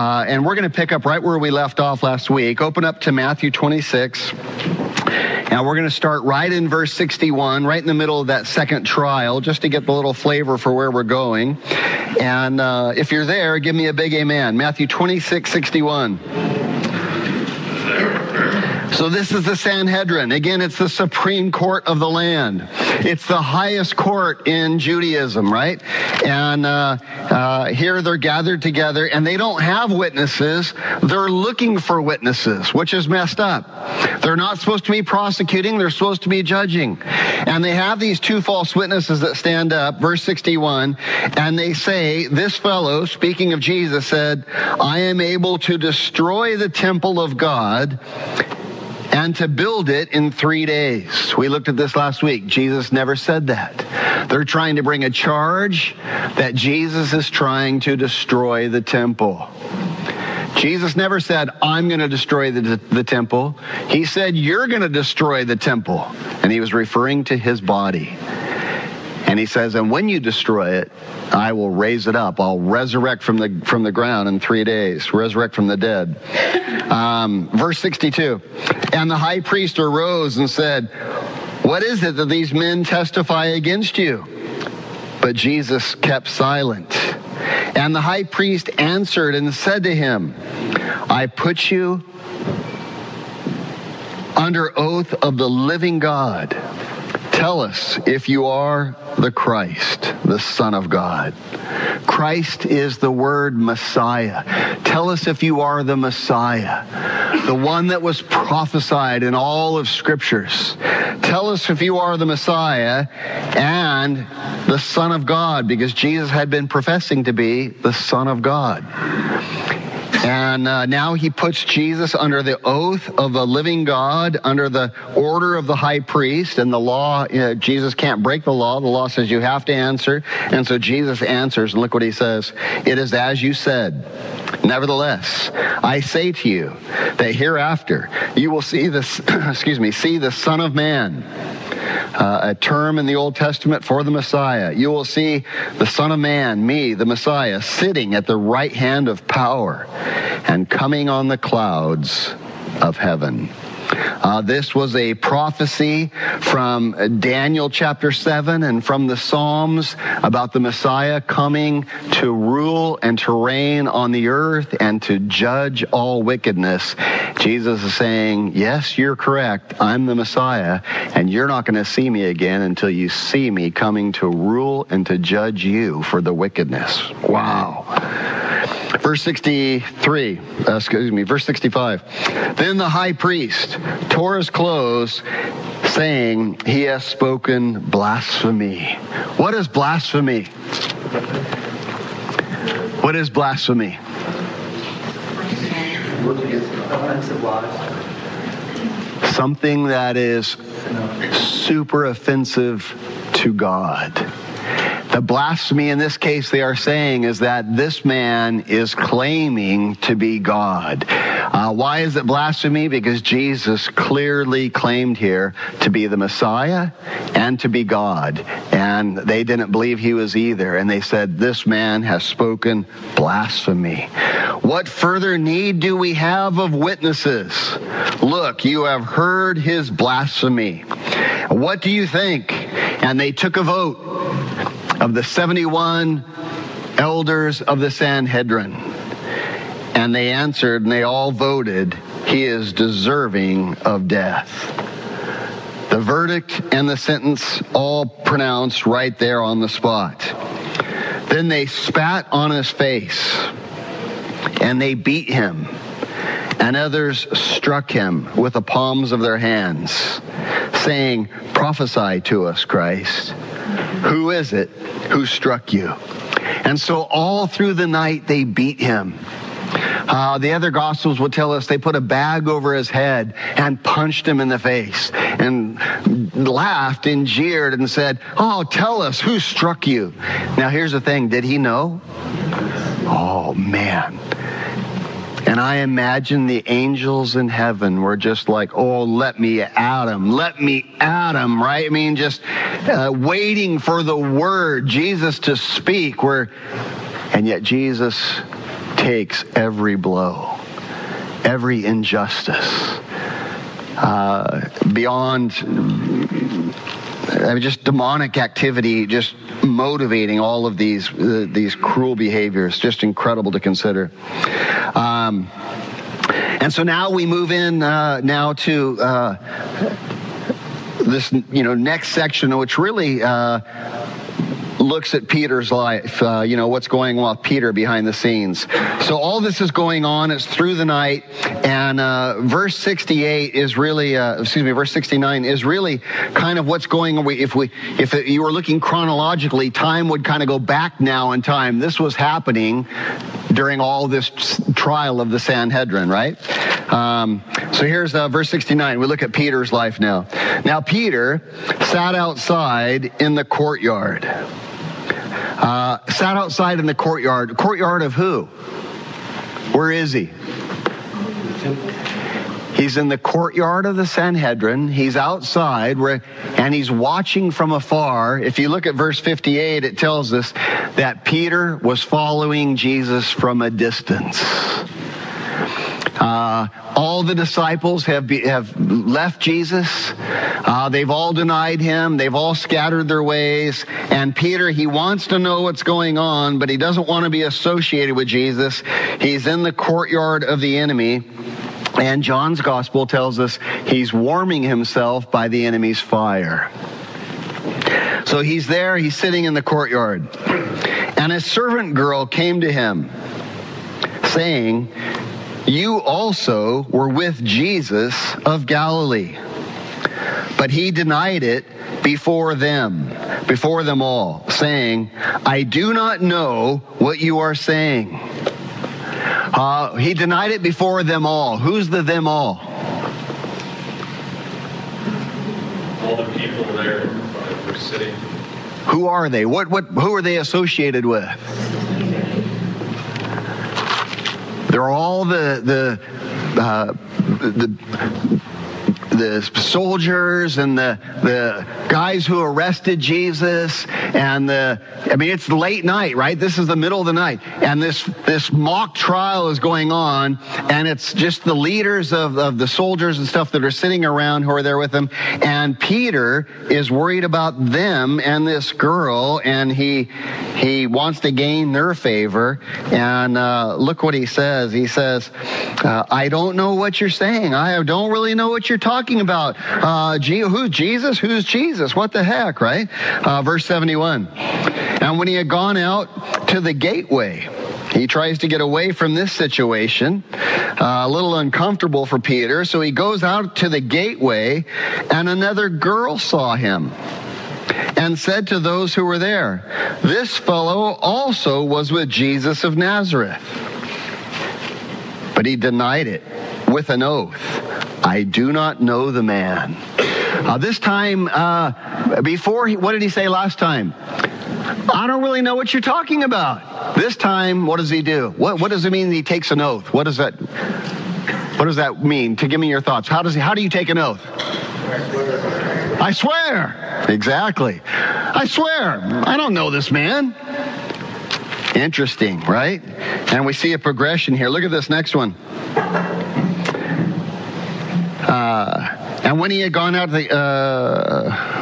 Uh, and we're going to pick up right where we left off last week. Open up to Matthew 26. Now we're going to start right in verse 61, right in the middle of that second trial, just to get the little flavor for where we're going. And uh, if you're there, give me a big amen. Matthew 26, 61. So this is the Sanhedrin. Again, it's the supreme court of the land. It's the highest court in Judaism, right? And uh, uh, here they're gathered together, and they don't have witnesses. They're looking for witnesses, which is messed up. They're not supposed to be prosecuting. They're supposed to be judging. And they have these two false witnesses that stand up, verse 61, and they say, this fellow, speaking of Jesus, said, I am able to destroy the temple of God and to build it in three days. We looked at this last week. Jesus never said that. They're trying to bring a charge that Jesus is trying to destroy the temple. Jesus never said, I'm going to destroy the, the temple. He said, You're going to destroy the temple. And he was referring to his body. And he says, And when you destroy it, I will raise it up. I'll resurrect from the from the ground in three days. Resurrect from the dead. Um, verse 62. And the high priest arose and said, What is it that these men testify against you? But Jesus kept silent. And the high priest answered and said to him, I put you under oath of the living God Tell us if you are the Christ, the Son of God. Christ is the word Messiah. Tell us if you are the Messiah, the one that was prophesied in all of scriptures. Tell us if you are the Messiah and the Son of God, because Jesus had been professing to be the Son of God. And uh, now he puts Jesus under the oath of a living God, under the order of the high priest. And the law, uh, Jesus can't break the law. The law says you have to answer. And so Jesus answers. And look what he says It is as you said. Nevertheless, I say to you that hereafter you will see this, excuse me, see the Son of Man uh, a term in the Old Testament for the Messiah. You will see the Son of Man, me, the Messiah, sitting at the right hand of power and coming on the clouds of heaven. Uh, this was a prophecy from Daniel chapter 7 and from the Psalms about the Messiah coming to rule and to reign on the earth and to judge all wickedness. Jesus is saying, Yes, you're correct. I'm the Messiah, and you're not going to see me again until you see me coming to rule and to judge you for the wickedness. Wow. Verse 63, uh, excuse me, verse 65. Then the high priest tore his clothes, saying, He has spoken blasphemy. What is blasphemy? What is blasphemy? Something that is super offensive to God. The blasphemy in this case they are saying is that this man is claiming to be God. Uh, why is it blasphemy? Because Jesus clearly claimed here to be the Messiah and to be God. And they didn't believe he was either. And they said, This man has spoken blasphemy. What further need do we have of witnesses? Look, you have heard his blasphemy. What do you think? And they took a vote of the 71 elders of the Sanhedrin. And they answered, and they all voted, he is deserving of death. The verdict and the sentence all pronounced right there on the spot. Then they spat on his face and they beat him. And others struck him with the palms of their hands, saying, Prophesy to us, Christ. Who is it who struck you? And so all through the night they beat him. Uh, the other gospels will tell us they put a bag over his head and punched him in the face and laughed and jeered and said, Oh, tell us who struck you. Now, here's the thing did he know? Oh, man. And I imagine the angels in heaven were just like, oh, let me at him, let me at him, right? I mean, just uh, waiting for the word, Jesus to speak, where, and yet Jesus takes every blow, every injustice, uh, beyond I mean, just demonic activity, just motivating all of these uh, these cruel behaviors. Just incredible to consider. Um, and so now we move in uh, now to uh, this you know next section, which really uh, looks at Peter's life, uh, you know, what's going on with Peter behind the scenes. So all this is going on. It's through the night. And uh, verse 68 is really, uh, excuse me, verse 69 is really kind of what's going on. If we, if you were looking chronologically, time would kind of go back now in time. This was happening during all this trial of the Sanhedrin, right? Um, so here's uh, verse 69. We look at Peter's life now. Now, Peter sat outside in the courtyard. Uh, sat outside in the courtyard. Courtyard of who? Where is he? He's in the courtyard of the Sanhedrin. He's outside where, and he's watching from afar. If you look at verse 58, it tells us that Peter was following Jesus from a distance. Uh, all the disciples have be, have left Jesus. Uh, they've all denied him. They've all scattered their ways. And Peter, he wants to know what's going on, but he doesn't want to be associated with Jesus. He's in the courtyard of the enemy. And John's gospel tells us he's warming himself by the enemy's fire. So he's there, he's sitting in the courtyard. And a servant girl came to him, saying, you also were with Jesus of Galilee. But he denied it before them, before them all, saying, I do not know what you are saying. Uh, he denied it before them all. Who's the them all? All the people there were sitting. Who are they? What, what, who are they associated with? They're all the the uh, the the soldiers and the the guys who arrested Jesus and the I mean it's late night, right? This is the middle of the night. And this this mock trial is going on and it's just the leaders of, of the soldiers and stuff that are sitting around who are there with them. And Peter is worried about them and this girl and he he wants to gain their favor. And uh, look what he says. He says, uh, I don't know what you're saying. I don't really know what you're talking about. Uh, who's Jesus? Who's Jesus? What the heck, right? Uh, verse 71. And when he had gone out to the gateway, he tries to get away from this situation, uh, a little uncomfortable for Peter. So he goes out to the gateway, and another girl saw him and said to those who were there, This fellow also was with Jesus of Nazareth. But he denied it with an oath I do not know the man. Uh, this time, uh, before, he, what did he say last time? I don't really know what you're talking about. This time, what does he do? What, what does it mean he takes an oath? What does that, what does that mean? To give me your thoughts. How does he, how do you take an oath? I swear. Exactly. I swear. I don't know this man. Interesting, right? And we see a progression here. Look at this next one. Uh, and when he had gone out, the uh,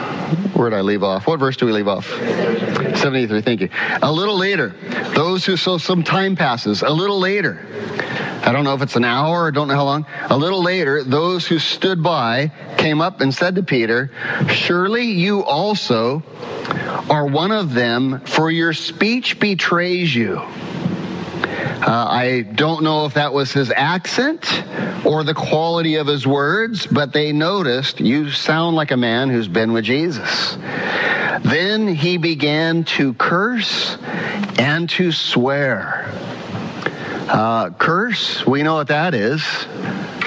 where did I leave off? What verse do we leave off? 73. Thank you. A little later, those who so some time passes. A little later, I don't know if it's an hour or don't know how long. A little later, those who stood by came up and said to Peter, Surely you also are one of them, for your speech betrays you. Uh, I don't know if that was his accent or the quality of his words, but they noticed you sound like a man who's been with Jesus. Then he began to curse and to swear. Uh, curse, we know what that is.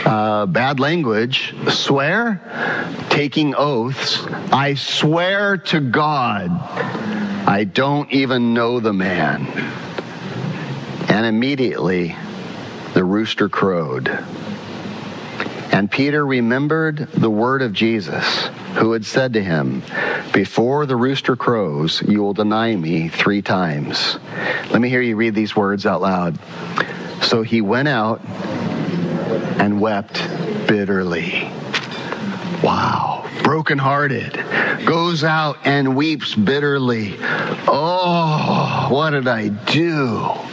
Uh, bad language. Swear, taking oaths. I swear to God, I don't even know the man. And immediately the rooster crowed. And Peter remembered the word of Jesus, who had said to him, Before the rooster crows, you will deny me three times. Let me hear you read these words out loud. So he went out and wept bitterly. Wow. Brokenhearted. Goes out and weeps bitterly. Oh, what did I do?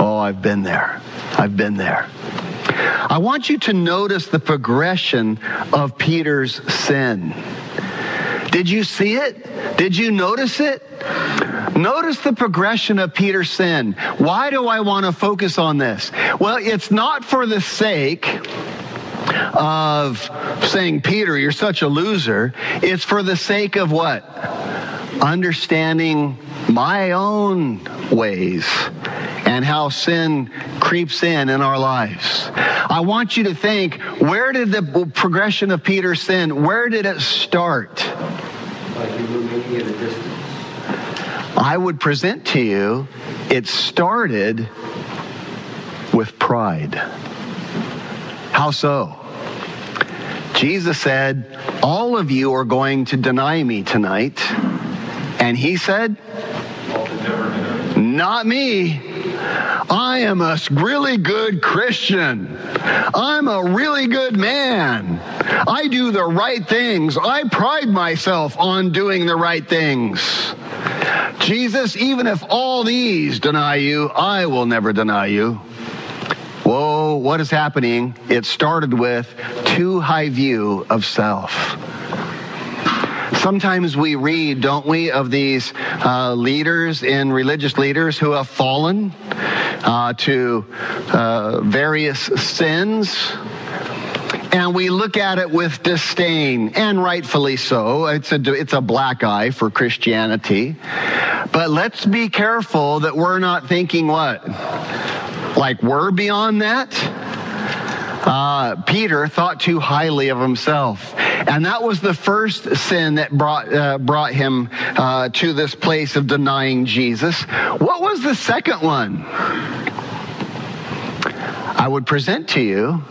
Oh, I've been there. I've been there. I want you to notice the progression of Peter's sin. Did you see it? Did you notice it? Notice the progression of Peter's sin. Why do I want to focus on this? Well, it's not for the sake of saying, Peter, you're such a loser. It's for the sake of what? Understanding my own ways and how sin creeps in in our lives. I want you to think, where did the progression of Peter's sin, where did it start? I would present to you, it started with pride. How so? Jesus said, All of you are going to deny me tonight. And he said, Not me. I am a really good Christian. I'm a really good man. I do the right things. I pride myself on doing the right things. Jesus, even if all these deny you, I will never deny you. Whoa, what is happening? It started with too high view of self. Sometimes we read, don't we, of these uh, leaders and religious leaders who have fallen uh, to uh, various sins. And we look at it with disdain, and rightfully so. It's a, it's a black eye for Christianity. But let's be careful that we're not thinking what? Like we're beyond that? Uh, Peter thought too highly of himself. And that was the first sin that brought, uh, brought him uh, to this place of denying Jesus. What was the second one? I would present to you,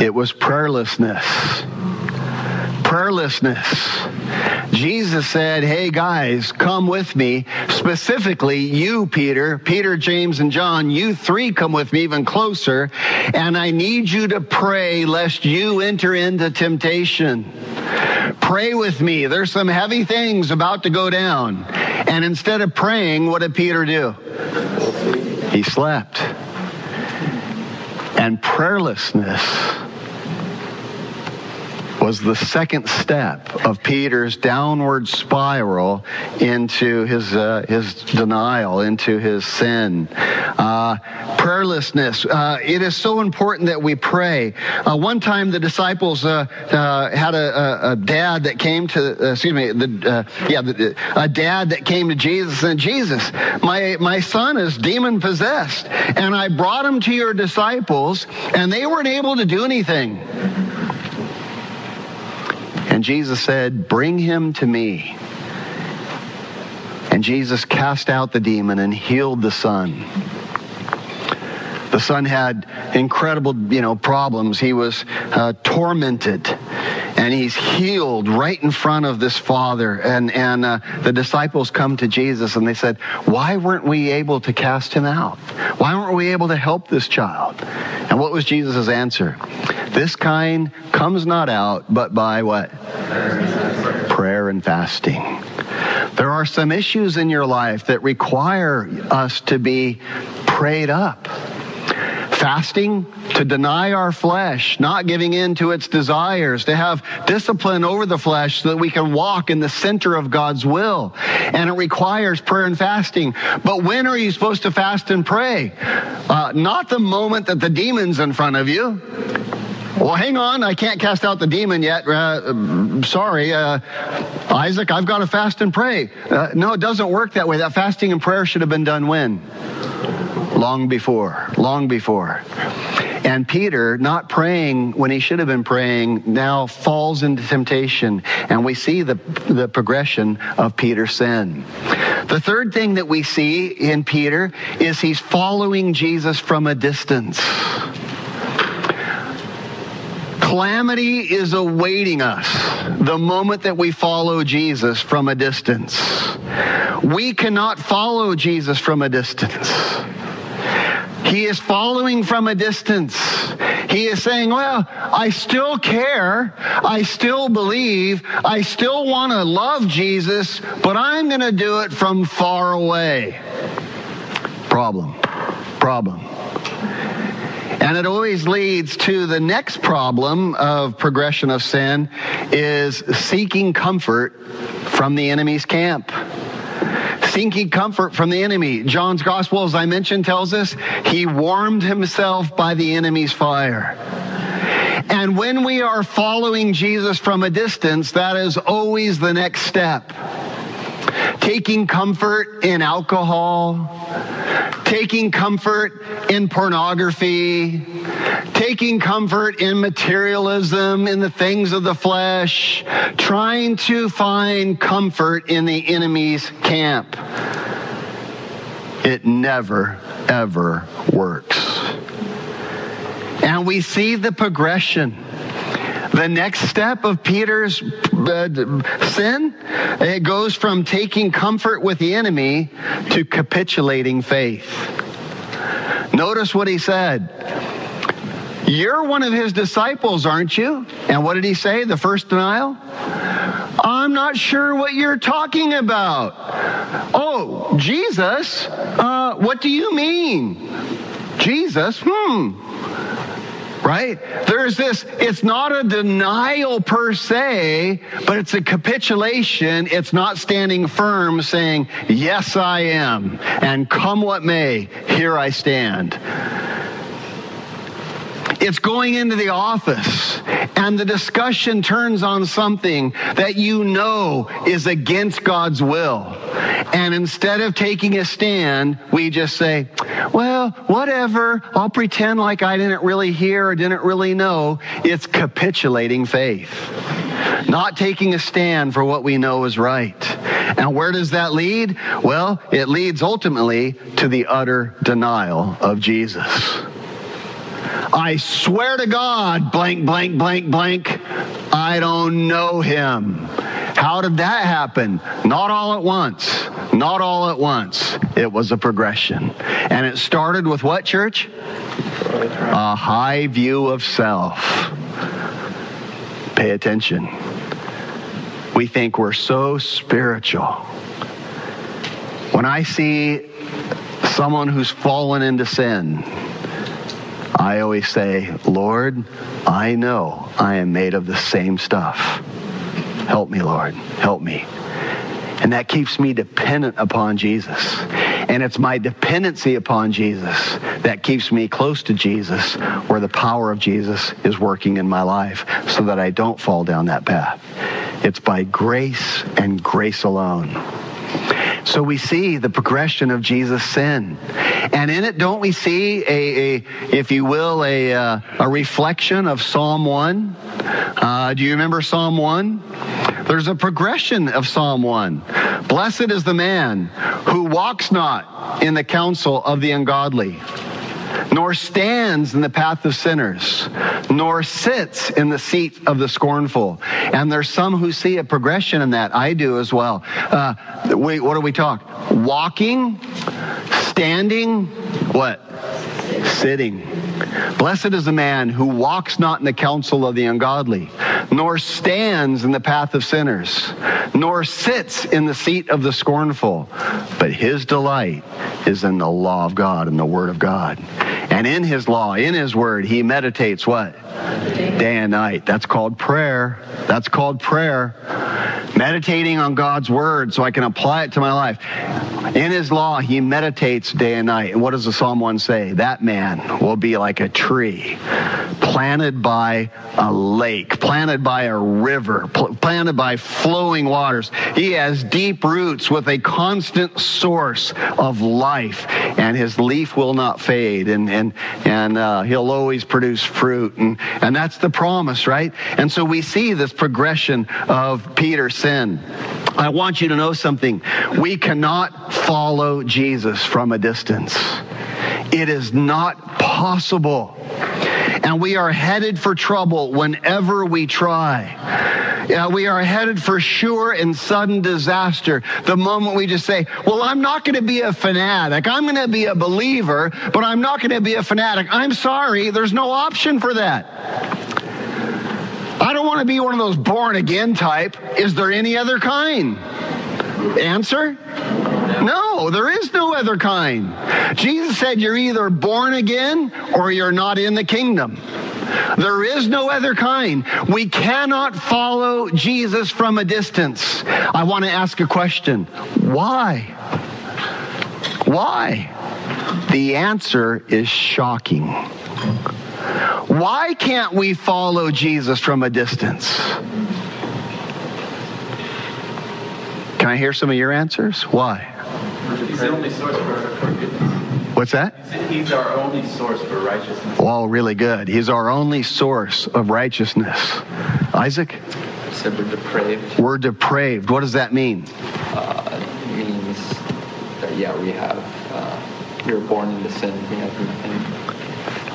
it was prayerlessness. Prayerlessness. Jesus said, Hey guys, come with me. Specifically, you, Peter, Peter, James, and John, you three come with me even closer. And I need you to pray lest you enter into temptation. Pray with me. There's some heavy things about to go down. And instead of praying, what did Peter do? He slept. And prayerlessness was the second step of Peter's downward spiral into his uh, his denial, into his sin. Uh, prayerlessness. Uh, it is so important that we pray. Uh, one time, the disciples uh, uh, had a, a, a, dad that came to excuse me, the, yeah, the, a dad that came to Jesus and Jesus, my my son is demon possessed, and I brought him to your disciples, and they weren't able to do anything. And Jesus said, Bring him to me. And Jesus cast out the demon and healed the son. The son had incredible, you know, problems. He was uh, tormented, and he's healed right in front of this father. And and uh, the disciples come to Jesus and they said, "Why weren't we able to cast him out? Why weren't we able to help this child?" And what was Jesus' answer? This kind comes not out but by what? Prayer and fasting. There are some issues in your life that require us to be prayed up fasting to deny our flesh, not giving in to its desires, to have discipline over the flesh so that we can walk in the center of God's will. And it requires prayer and fasting. But when are you supposed to fast and pray? Uh, not the moment that the demon's in front of you. Well, hang on, I can't cast out the demon yet. Uh, sorry, uh, Isaac, I've got to fast and pray. Uh, no, it doesn't work that way. That fasting and prayer should have been done when? Long before, long before. And Peter, not praying when he should have been praying, now falls into temptation. And we see the, the progression of Peter's sin. The third thing that we see in Peter is he's following Jesus from a distance. Calamity is awaiting us the moment that we follow Jesus from a distance. We cannot follow Jesus from a distance. He is following from a distance. He is saying, Well, I still care. I still believe. I still want to love Jesus, but I'm going to do it from far away. Problem. Problem. And it always leads to the next problem of progression of sin is seeking comfort from the enemy's camp. Seeking comfort from the enemy. John's gospel, as I mentioned, tells us he warmed himself by the enemy's fire. And when we are following Jesus from a distance, that is always the next step taking comfort in alcohol, taking comfort in pornography, taking comfort in materialism, in the things of the flesh, trying to find comfort in the enemy's camp. It never, ever works. And we see the progression the next step of Peter's uh, sin, it goes from taking comfort with the enemy to capitulating faith. Notice what he said. You're one of his disciples, aren't you? And what did he say? The first denial? I'm not sure what you're talking about. Oh, Jesus? Uh, what do you mean? Jesus? Hmm right? There's this, it's not a denial per se, but it's a capitulation. It's not standing firm saying, Yes, I am, and come what may, here I stand. It's going into the office and the discussion turns on something that you know is against God's will. And instead of taking a stand, we just say, well, whatever. I'll pretend like I didn't really hear or didn't really know. It's capitulating faith. Not taking a stand for what we know is right. And where does that lead? Well, it leads ultimately to the utter denial of Jesus. I swear to God, blank, blank, blank, blank, I don't know him. How did that happen? Not all at once. Not all at once. It was a progression. And it started with what, church? A high view of self. Pay attention. We think we're so spiritual. When I see someone who's fallen into sin, I always say, Lord, I know I am made of the same stuff. Help me, Lord. Help me. And that keeps me dependent upon Jesus. And it's my dependency upon Jesus that keeps me close to Jesus, where the power of Jesus is working in my life so that I don't fall down that path. It's by grace and grace alone. So we see the progression of Jesus' sin. And in it, don't we see a, a if you will, a, uh, a reflection of Psalm 1? Uh, do you remember Psalm 1? There's a progression of Psalm 1. Blessed is the man who walks not in the counsel of the ungodly nor stands in the path of sinners, nor sits in the seat of the scornful. And there's some who see a progression in that. I do as well. Uh, wait, what do we talk? Walking, standing, what? Sitting. Blessed is the man who walks not in the counsel of the ungodly, nor stands in the path of sinners, nor sits in the seat of the scornful, but his delight is in the law of God and the word of God. And in his law, in his word, he meditates what? Day and night. That's called prayer. That's called prayer. meditating on God's word so I can apply it to my life. In his law, he meditates day and night. And what does the Psalm 1 say? That man will be like a tree planted by a lake, planted by a river, pl- planted by flowing waters. He has deep roots with a constant source of life, and his leaf will not fade, and, and, and uh, he'll always produce fruit. And, and that's the promise, right? And so we see this progression of Peter's sin. I want you to know something. We cannot follow Jesus from a distance. It is not possible. And we are headed for trouble whenever we try. Yeah, we are headed for sure and sudden disaster the moment we just say, Well, I'm not going to be a fanatic. I'm going to be a believer, but I'm not going to be a fanatic. I'm sorry, there's no option for that. I don't want to be one of those born again type. Is there any other kind? Answer? No, there is no other kind. Jesus said you're either born again or you're not in the kingdom. There is no other kind. We cannot follow Jesus from a distance. I want to ask a question. Why? Why? The answer is shocking. Why can't we follow Jesus from a distance? Can I hear some of your answers? Why? He's the only source for, for goodness. What's that? He's our only source for righteousness. Well, really good. He's our only source of righteousness. Isaac? said we're depraved We're depraved. What does that mean? uh, means that yeah we have uh, we were born into sin we have nothing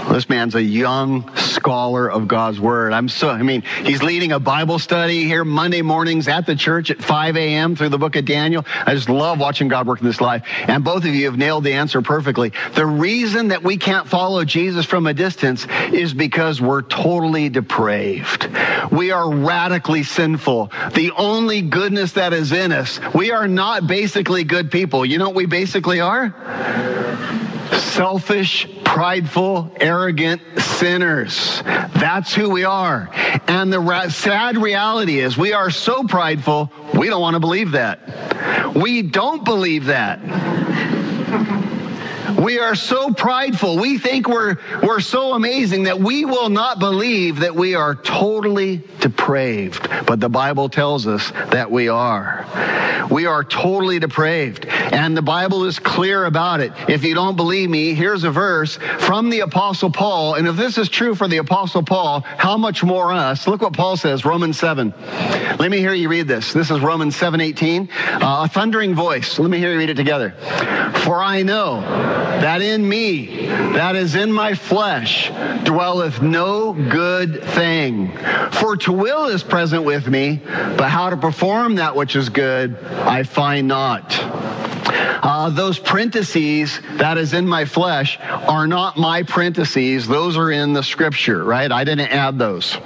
This man's a young scholar of God's word. I'm so, I mean, he's leading a Bible study here Monday mornings at the church at 5 a.m. through the book of Daniel. I just love watching God work in this life. And both of you have nailed the answer perfectly. The reason that we can't follow Jesus from a distance is because we're totally depraved. We are radically sinful. The only goodness that is in us, we are not basically good people. You know what we basically are? Selfish, prideful, arrogant sinners. That's who we are. And the ra- sad reality is we are so prideful, we don't want to believe that. We don't believe that. We are so prideful. We think we're, we're so amazing that we will not believe that we are totally depraved. But the Bible tells us that we are. We are totally depraved. And the Bible is clear about it. If you don't believe me, here's a verse from the Apostle Paul. And if this is true for the Apostle Paul, how much more us? Look what Paul says, Romans 7. Let me hear you read this. This is Romans 7 18. Uh, a thundering voice. Let me hear you read it together. For I know that in me, that is in my flesh, dwelleth no good thing. For to will is present with me, but how to perform that which is good, I find not. Uh, those parentheses that is in my flesh are not my parentheses. Those are in the scripture, right? I didn't add those.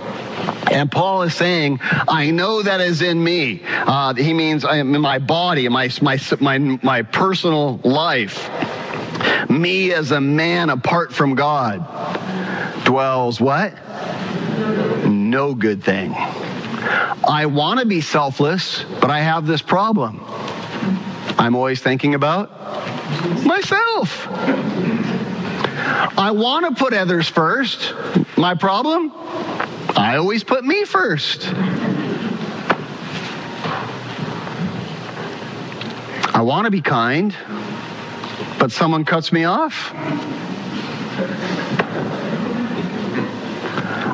And Paul is saying, I know that is in me. Uh, he means I am in my body, my, my, my, my personal life. Me as a man apart from God dwells what? No good thing. I want to be selfless, but I have this problem. I'm always thinking about myself. I want to put others first. My problem? I always put me first. I want to be kind, but someone cuts me off.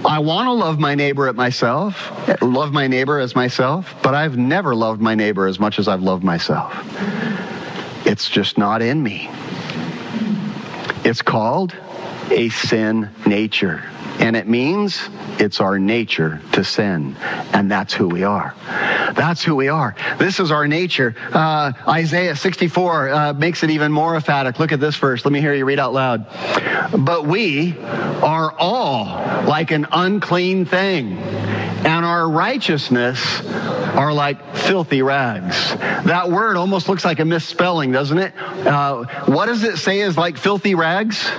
I want to love my neighbor at myself, love my neighbor as myself, but I've never loved my neighbor as much as I've loved myself. It's just not in me. It's called a sin nature. And it means it's our nature to sin. And that's who we are. That's who we are. This is our nature. Uh, Isaiah 64 uh, makes it even more emphatic. Look at this verse. Let me hear you read out loud. But we are all like an unclean thing, and our righteousness are like filthy rags. That word almost looks like a misspelling, doesn't it? Uh, what does it say is like filthy rags?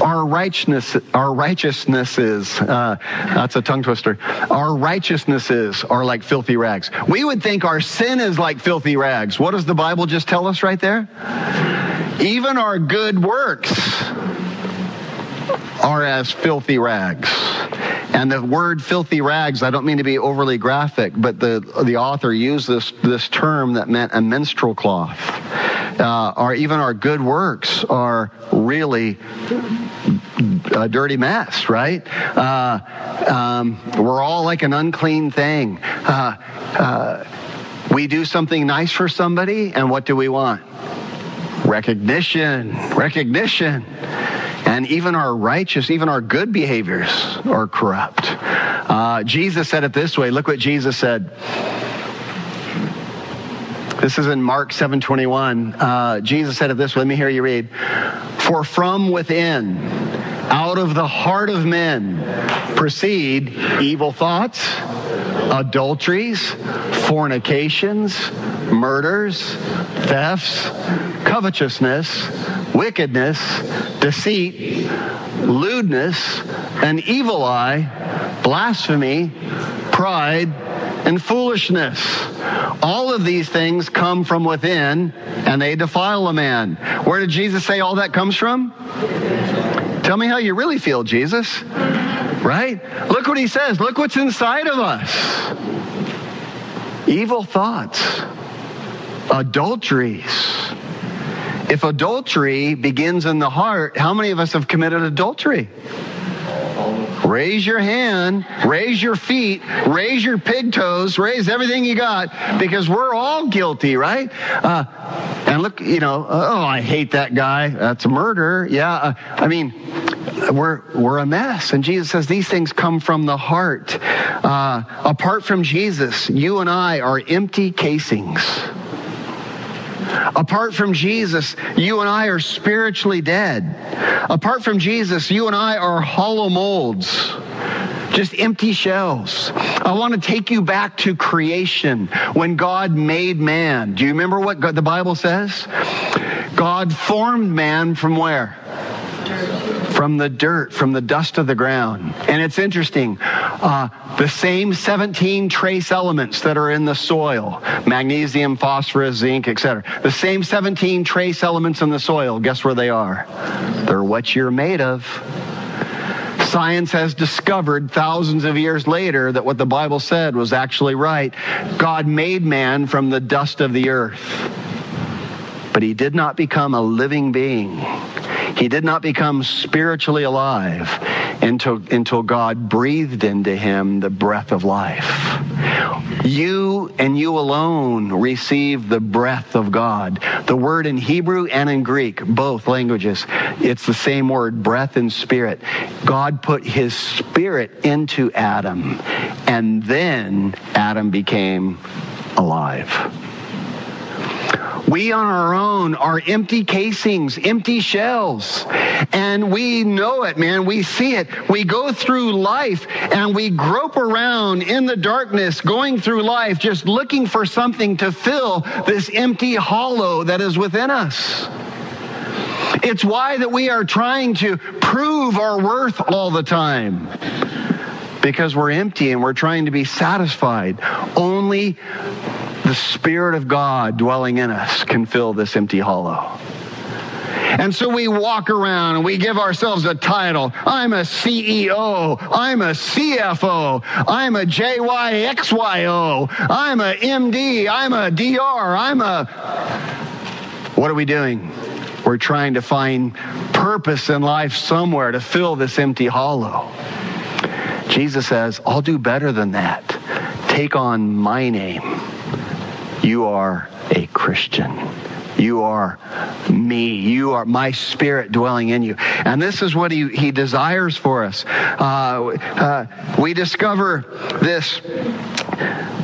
Our righteousness, our righteousnesses, uh, that's a tongue twister. Our righteousnesses are like filthy rags. We would think our sin is like filthy rags. What does the Bible just tell us right there? Even our good works are as filthy rags. And the word filthy rags, I don't mean to be overly graphic, but the, the author used this, this term that meant a menstrual cloth. Uh, or even our good works are really a dirty mess, right? Uh, um, we're all like an unclean thing. Uh, uh we do something nice for somebody, and what do we want? Recognition, recognition. And even our righteous, even our good behaviors are corrupt. Uh, Jesus said it this way. Look what Jesus said. This is in Mark 7:21. Uh, Jesus said it this way. Let me hear you read. For from within, out of the heart of men, proceed evil thoughts, adulteries, fornications, murders, thefts, covetousness, wickedness, deceit, lewdness, an evil eye, blasphemy, pride, and foolishness. All of these things come from within and they defile a man. Where did Jesus say all that comes from? Tell me how you really feel, Jesus. Right? Look what he says. Look what's inside of us evil thoughts, adulteries. If adultery begins in the heart, how many of us have committed adultery? Raise your hand, raise your feet, raise your pig toes, raise everything you got, because we're all guilty, right? Uh, and look, you know, oh, I hate that guy. That's a murder. Yeah, uh, I mean, we're we're a mess. And Jesus says these things come from the heart. Uh, apart from Jesus, you and I are empty casings. Apart from Jesus, you and I are spiritually dead. Apart from Jesus, you and I are hollow molds just empty shells. I want to take you back to creation when God made man. Do you remember what God, the Bible says? God formed man from where? From the dirt, from the dust of the ground. And it's interesting, uh, the same 17 trace elements that are in the soil magnesium, phosphorus, zinc, etc. The same 17 trace elements in the soil, guess where they are? They're what you're made of. Science has discovered thousands of years later that what the Bible said was actually right. God made man from the dust of the earth, but he did not become a living being he did not become spiritually alive until, until God breathed into him the breath of life. You and you alone receive the breath of God. The word in Hebrew and in Greek, both languages, it's the same word, breath and spirit. God put his spirit into Adam, and then Adam became alive. We on our own are empty casings, empty shells. And we know it, man. We see it. We go through life and we grope around in the darkness, going through life, just looking for something to fill this empty hollow that is within us. It's why that we are trying to prove our worth all the time. Because we're empty and we're trying to be satisfied. Only the Spirit of God dwelling in us can fill this empty hollow. And so we walk around and we give ourselves a title. I'm a CEO. I'm a CFO. I'm a JYXYO. I'm a MD. I'm a DR. I'm a. What are we doing? We're trying to find purpose in life somewhere to fill this empty hollow. Jesus says, I'll do better than that. Take on my name you are a Christian. You are me. You are my spirit dwelling in you. And this is what he, he desires for us. Uh, uh, we discover this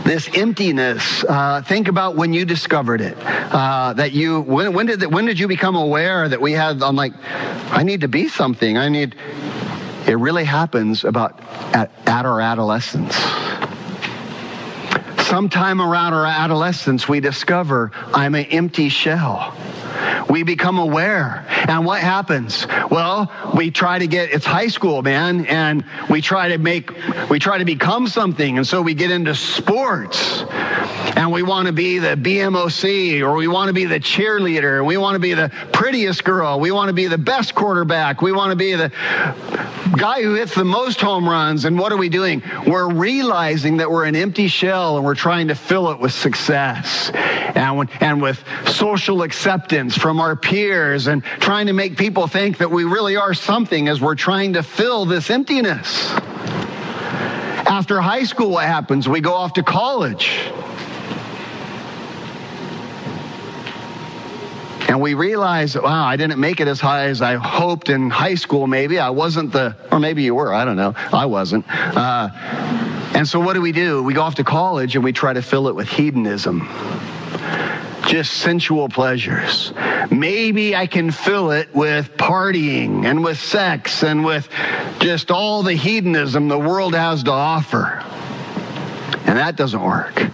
this emptiness. Uh, think about when you discovered it. Uh, that you when, when did when did you become aware that we had? I'm like, I need to be something. I need. It really happens about at, at our adolescence sometime around our adolescence, we discover I'm an empty shell. We become aware. And what happens? Well, we try to get, it's high school, man, and we try to make, we try to become something. And so we get into sports and we want to be the BMOC or we want to be the cheerleader. We want to be the prettiest girl. We want to be the best quarterback. We want to be the guy who hits the most home runs. And what are we doing? We're realizing that we're an empty shell and we're trying to fill it with success and, and with social acceptance from our peers and trying to make people think that we really are something as we're trying to fill this emptiness. After high school, what happens? We go off to college. And we realize, wow, I didn't make it as high as I hoped in high school, maybe. I wasn't the, or maybe you were, I don't know. I wasn't. Uh, and so what do we do? We go off to college and we try to fill it with hedonism just sensual pleasures. Maybe I can fill it with partying and with sex and with just all the hedonism the world has to offer. And that doesn't work.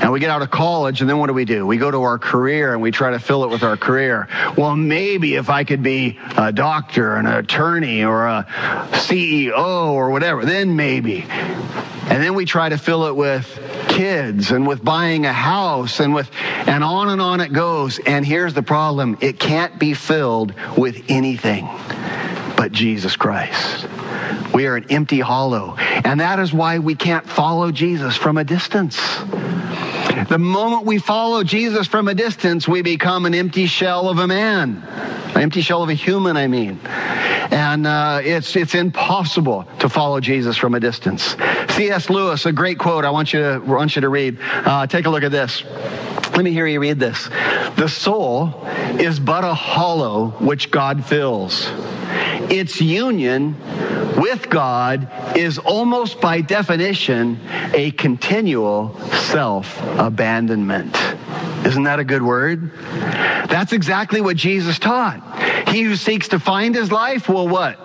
And we get out of college, and then what do we do? We go to our career and we try to fill it with our career. Well, maybe if I could be a doctor, an attorney, or a CEO, or whatever, then maybe. And then we try to fill it with kids and with buying a house and with, and on and on it goes. And here's the problem it can't be filled with anything but Jesus Christ. We are an empty hollow. And that is why we can't follow Jesus from a distance. The moment we follow Jesus from a distance, we become an empty shell of a man, an empty shell of a human, I mean. And uh, it's, it's impossible to follow Jesus from a distance. C.S. Lewis, a great quote I want you to, want you to read. Uh, take a look at this. Let me hear you read this. The soul is but a hollow which God fills. Its union with God is almost by definition a continual self abandonment. Isn't that a good word? That's exactly what Jesus taught. He who seeks to find his life will what?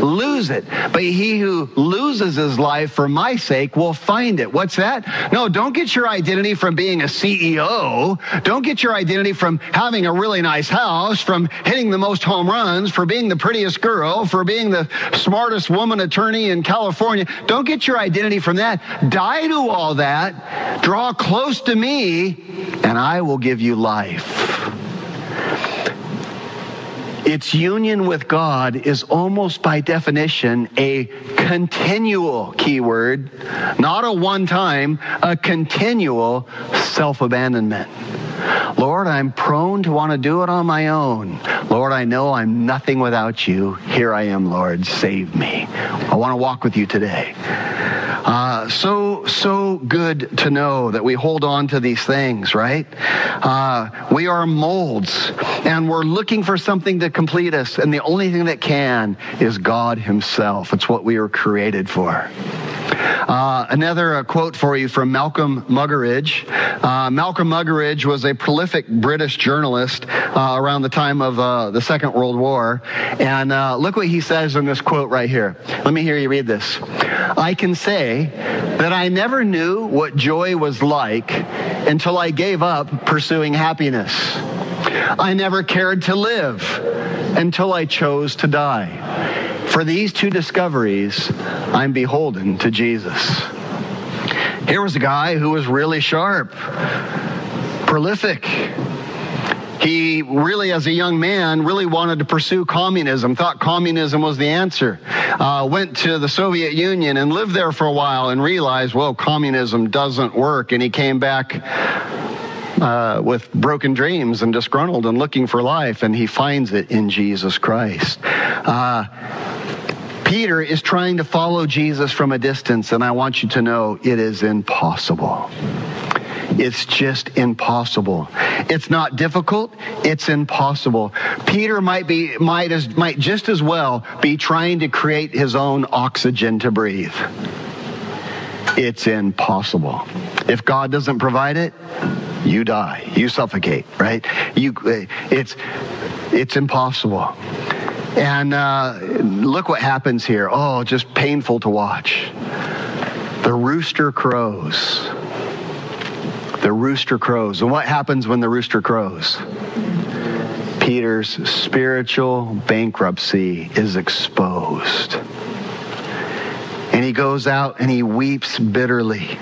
Lose it. But he who loses his life for my sake will find it. What's that? No, don't get your identity from being a CEO. Don't get your identity from having a really nice house, from hitting the most home runs, for being the prettiest girl, for being the smartest woman attorney in California. Don't get your identity from that. Die to all that. Draw close to me, and I will give you life. Its union with God is almost by definition a continual keyword, not a one time, a continual self abandonment. Lord, I'm prone to want to do it on my own. Lord, I know I'm nothing without you. Here I am, Lord. Save me. I want to walk with you today. Uh, so, so good to know that we hold on to these things, right? Uh, we are molds and we're looking for something to complete us. And the only thing that can is God Himself. It's what we were created for. Uh, another uh, quote for you from Malcolm Muggeridge. Uh, Malcolm Muggeridge was a prolific British journalist uh, around the time of uh, the Second World War. And uh, look what he says in this quote right here. Let me hear you read this. I can say that I never knew what joy was like until I gave up pursuing happiness. I never cared to live until I chose to die. For these two discoveries, I'm beholden to Jesus. Here was a guy who was really sharp, prolific. He really, as a young man, really wanted to pursue communism, thought communism was the answer. Uh, went to the Soviet Union and lived there for a while and realized, well, communism doesn't work. And he came back uh, with broken dreams and disgruntled and looking for life, and he finds it in Jesus Christ. Uh, Peter is trying to follow Jesus from a distance, and I want you to know it is impossible. It's just impossible. It's not difficult. It's impossible. Peter might be might as might just as well be trying to create his own oxygen to breathe. It's impossible. If God doesn't provide it, you die. You suffocate, right? You it's it's impossible. And uh, look what happens here. Oh, just painful to watch. The rooster crows. The rooster crows. And what happens when the rooster crows? Peter's spiritual bankruptcy is exposed. And he goes out and he weeps bitterly.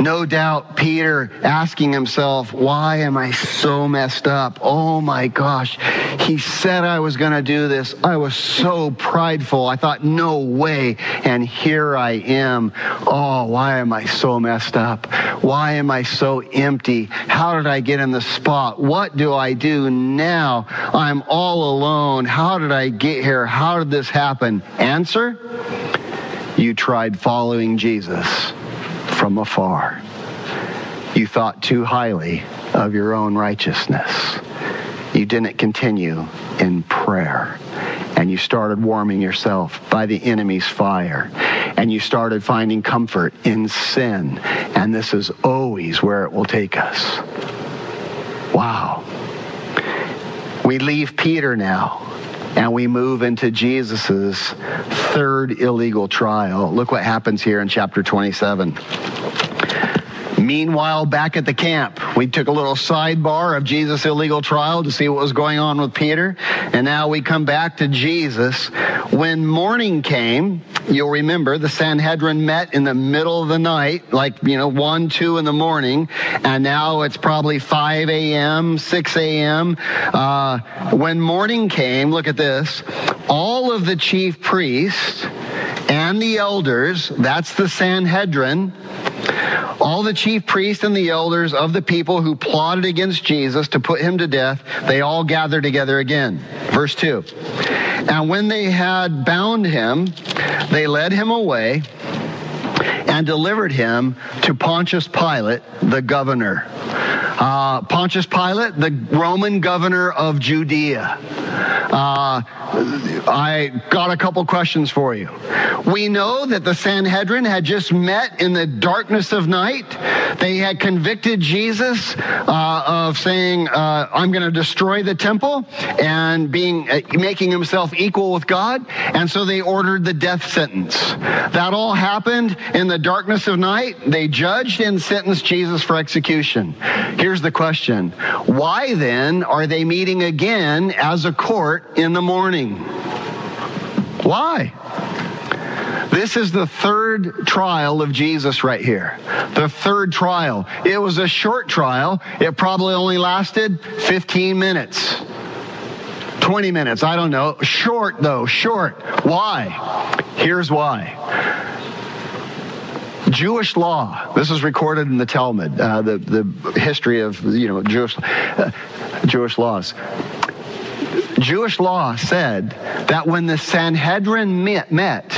No doubt Peter asking himself, why am I so messed up? Oh my gosh. He said I was going to do this. I was so prideful. I thought, no way. And here I am. Oh, why am I so messed up? Why am I so empty? How did I get in the spot? What do I do now? I'm all alone. How did I get here? How did this happen? Answer? You tried following Jesus from afar. You thought too highly of your own righteousness. You didn't continue in prayer. And you started warming yourself by the enemy's fire. And you started finding comfort in sin. And this is always where it will take us. Wow. We leave Peter now and we move into Jesus' third illegal trial. Look what happens here in chapter 27. Meanwhile, back at the camp, we took a little sidebar of Jesus' illegal trial to see what was going on with Peter. And now we come back to Jesus. When morning came, you'll remember the Sanhedrin met in the middle of the night, like, you know, 1, 2 in the morning. And now it's probably 5 a.m., 6 a.m. Uh, when morning came, look at this, all of the chief priests and the elders, that's the Sanhedrin, all the chief priests and the elders of the people who plotted against Jesus to put him to death, they all gathered together again. Verse 2. And when they had bound him, they led him away and delivered him to Pontius Pilate, the governor. Uh, Pontius Pilate, the Roman governor of Judea. Uh, I got a couple questions for you. We know that the Sanhedrin had just met in the darkness of night. They had convicted Jesus uh, of saying, uh, "I'm going to destroy the temple," and being uh, making himself equal with God, and so they ordered the death sentence. That all happened in the darkness of night. They judged and sentenced Jesus for execution. Here's the question: Why then are they meeting again as a court in the morning? Why? This is the third trial of Jesus right here. The third trial. It was a short trial. It probably only lasted 15 minutes. 20 minutes, I don't know. Short though, short. Why? Here's why. Jewish law. This is recorded in the Talmud, uh, the the history of you know Jewish uh, Jewish laws. Jewish law said that when the Sanhedrin met, met,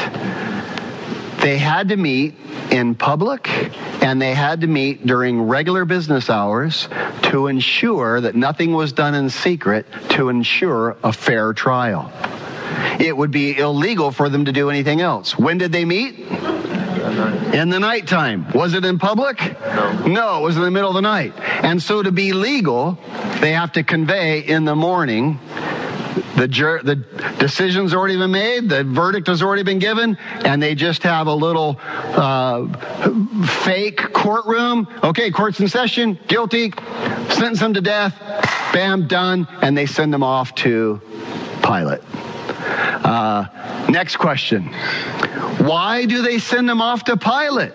they had to meet in public and they had to meet during regular business hours to ensure that nothing was done in secret to ensure a fair trial. It would be illegal for them to do anything else. When did they meet? In the nighttime. Was it in public? No. No, it was in the middle of the night. And so to be legal, they have to convey in the morning the, jur- the decision's already been made, the verdict has already been given, and they just have a little uh, fake courtroom. Okay, court's in session, guilty, sentence them to death, bam, done, and they send them off to Pilate. Uh, next question. Why do they send him off to Pilate?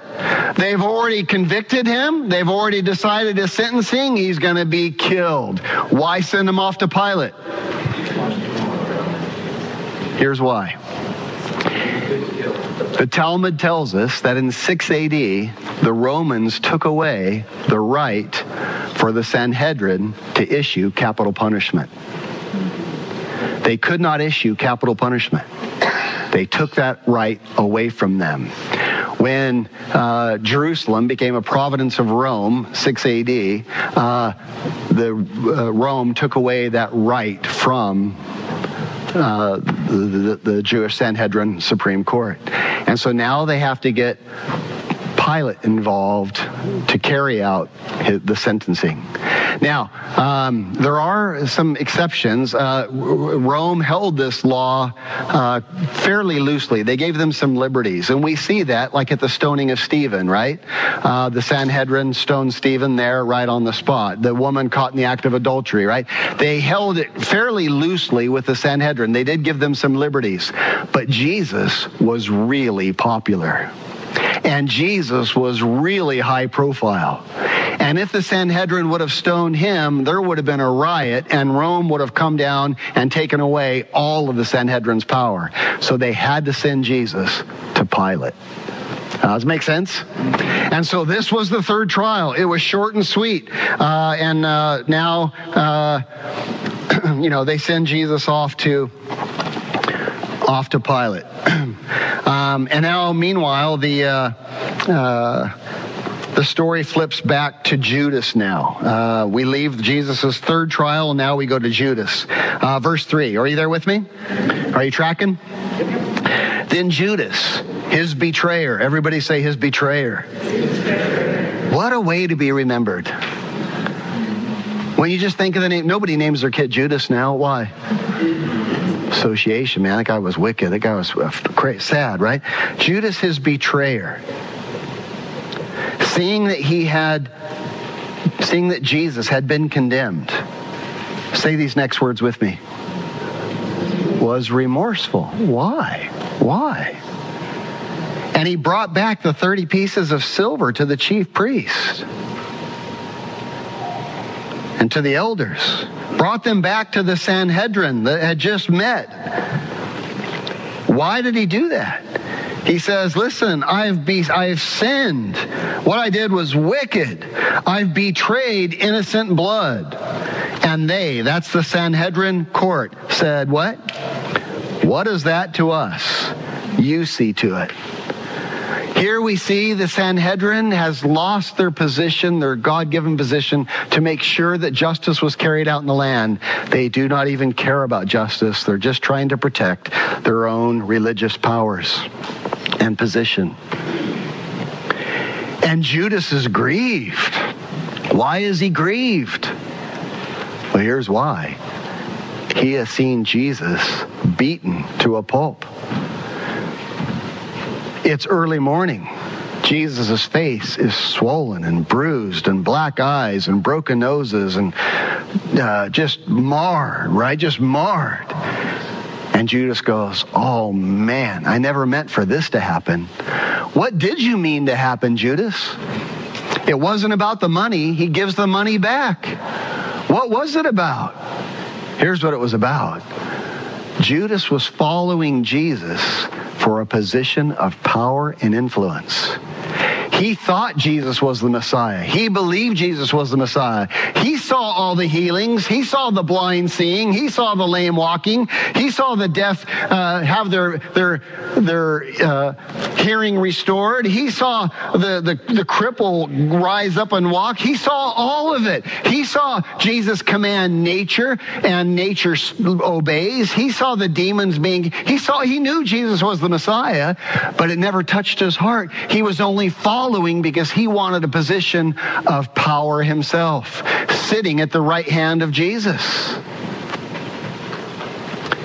They've already convicted him. They've already decided his sentencing. He's going to be killed. Why send him off to Pilate? Here's why. The Talmud tells us that in 6 AD, the Romans took away the right for the Sanhedrin to issue capital punishment. They could not issue capital punishment. They took that right away from them. When uh, Jerusalem became a province of Rome, 6 AD, uh, the uh, Rome took away that right from uh, the, the, the Jewish Sanhedrin Supreme Court. And so now they have to get Pilate involved to carry out the sentencing. Now, um, there are some exceptions. Uh, Rome held this law uh, fairly loosely. They gave them some liberties, and we see that, like at the stoning of Stephen, right? Uh, the Sanhedrin stoned Stephen there, right on the spot. The woman caught in the act of adultery, right? They held it fairly loosely with the Sanhedrin. They did give them some liberties, but Jesus was really popular. And Jesus was really high profile. And if the Sanhedrin would have stoned him, there would have been a riot, and Rome would have come down and taken away all of the Sanhedrin's power. So they had to send Jesus to Pilate. Uh, does it make sense? And so this was the third trial. It was short and sweet. Uh, and uh, now, uh, you know, they send Jesus off to off to Pilate. um, and now, meanwhile, the uh, uh, the story flips back to Judas now. Uh, we leave Jesus' third trial, and now we go to Judas. Uh, verse 3. Are you there with me? Are you tracking? Then Judas, his betrayer. Everybody say his betrayer. What a way to be remembered. When you just think of the name, nobody names their kid Judas now. Why? Association, man. That guy was wicked. That guy was uh, crazy, sad, right? Judas, his betrayer. Seeing that he had, seeing that Jesus had been condemned. Say these next words with me. Was remorseful. Why? Why? And he brought back the 30 pieces of silver to the chief priest and to the elders, brought them back to the Sanhedrin that had just met. Why did he do that? He says, Listen, I've, be- I've sinned. What I did was wicked. I've betrayed innocent blood. And they, that's the Sanhedrin court, said, What? What is that to us? You see to it. Here we see the Sanhedrin has lost their position, their God given position, to make sure that justice was carried out in the land. They do not even care about justice. They're just trying to protect their own religious powers and position. And Judas is grieved. Why is he grieved? Well, here's why. He has seen Jesus beaten to a pulp. It's early morning. Jesus' face is swollen and bruised, and black eyes, and broken noses, and uh, just marred, right? Just marred. And Judas goes, Oh man, I never meant for this to happen. What did you mean to happen, Judas? It wasn't about the money. He gives the money back. What was it about? Here's what it was about Judas was following Jesus for a position of power and influence. He thought Jesus was the Messiah. He believed Jesus was the Messiah. He saw all the healings. He saw the blind seeing. He saw the lame walking. He saw the deaf uh, have their their their uh, hearing restored. He saw the, the the cripple rise up and walk. He saw all of it. He saw Jesus command nature, and nature obeys. He saw the demons being. He saw. He knew Jesus was the Messiah, but it never touched his heart. He was only following following because he wanted a position of power himself, sitting at the right hand of Jesus.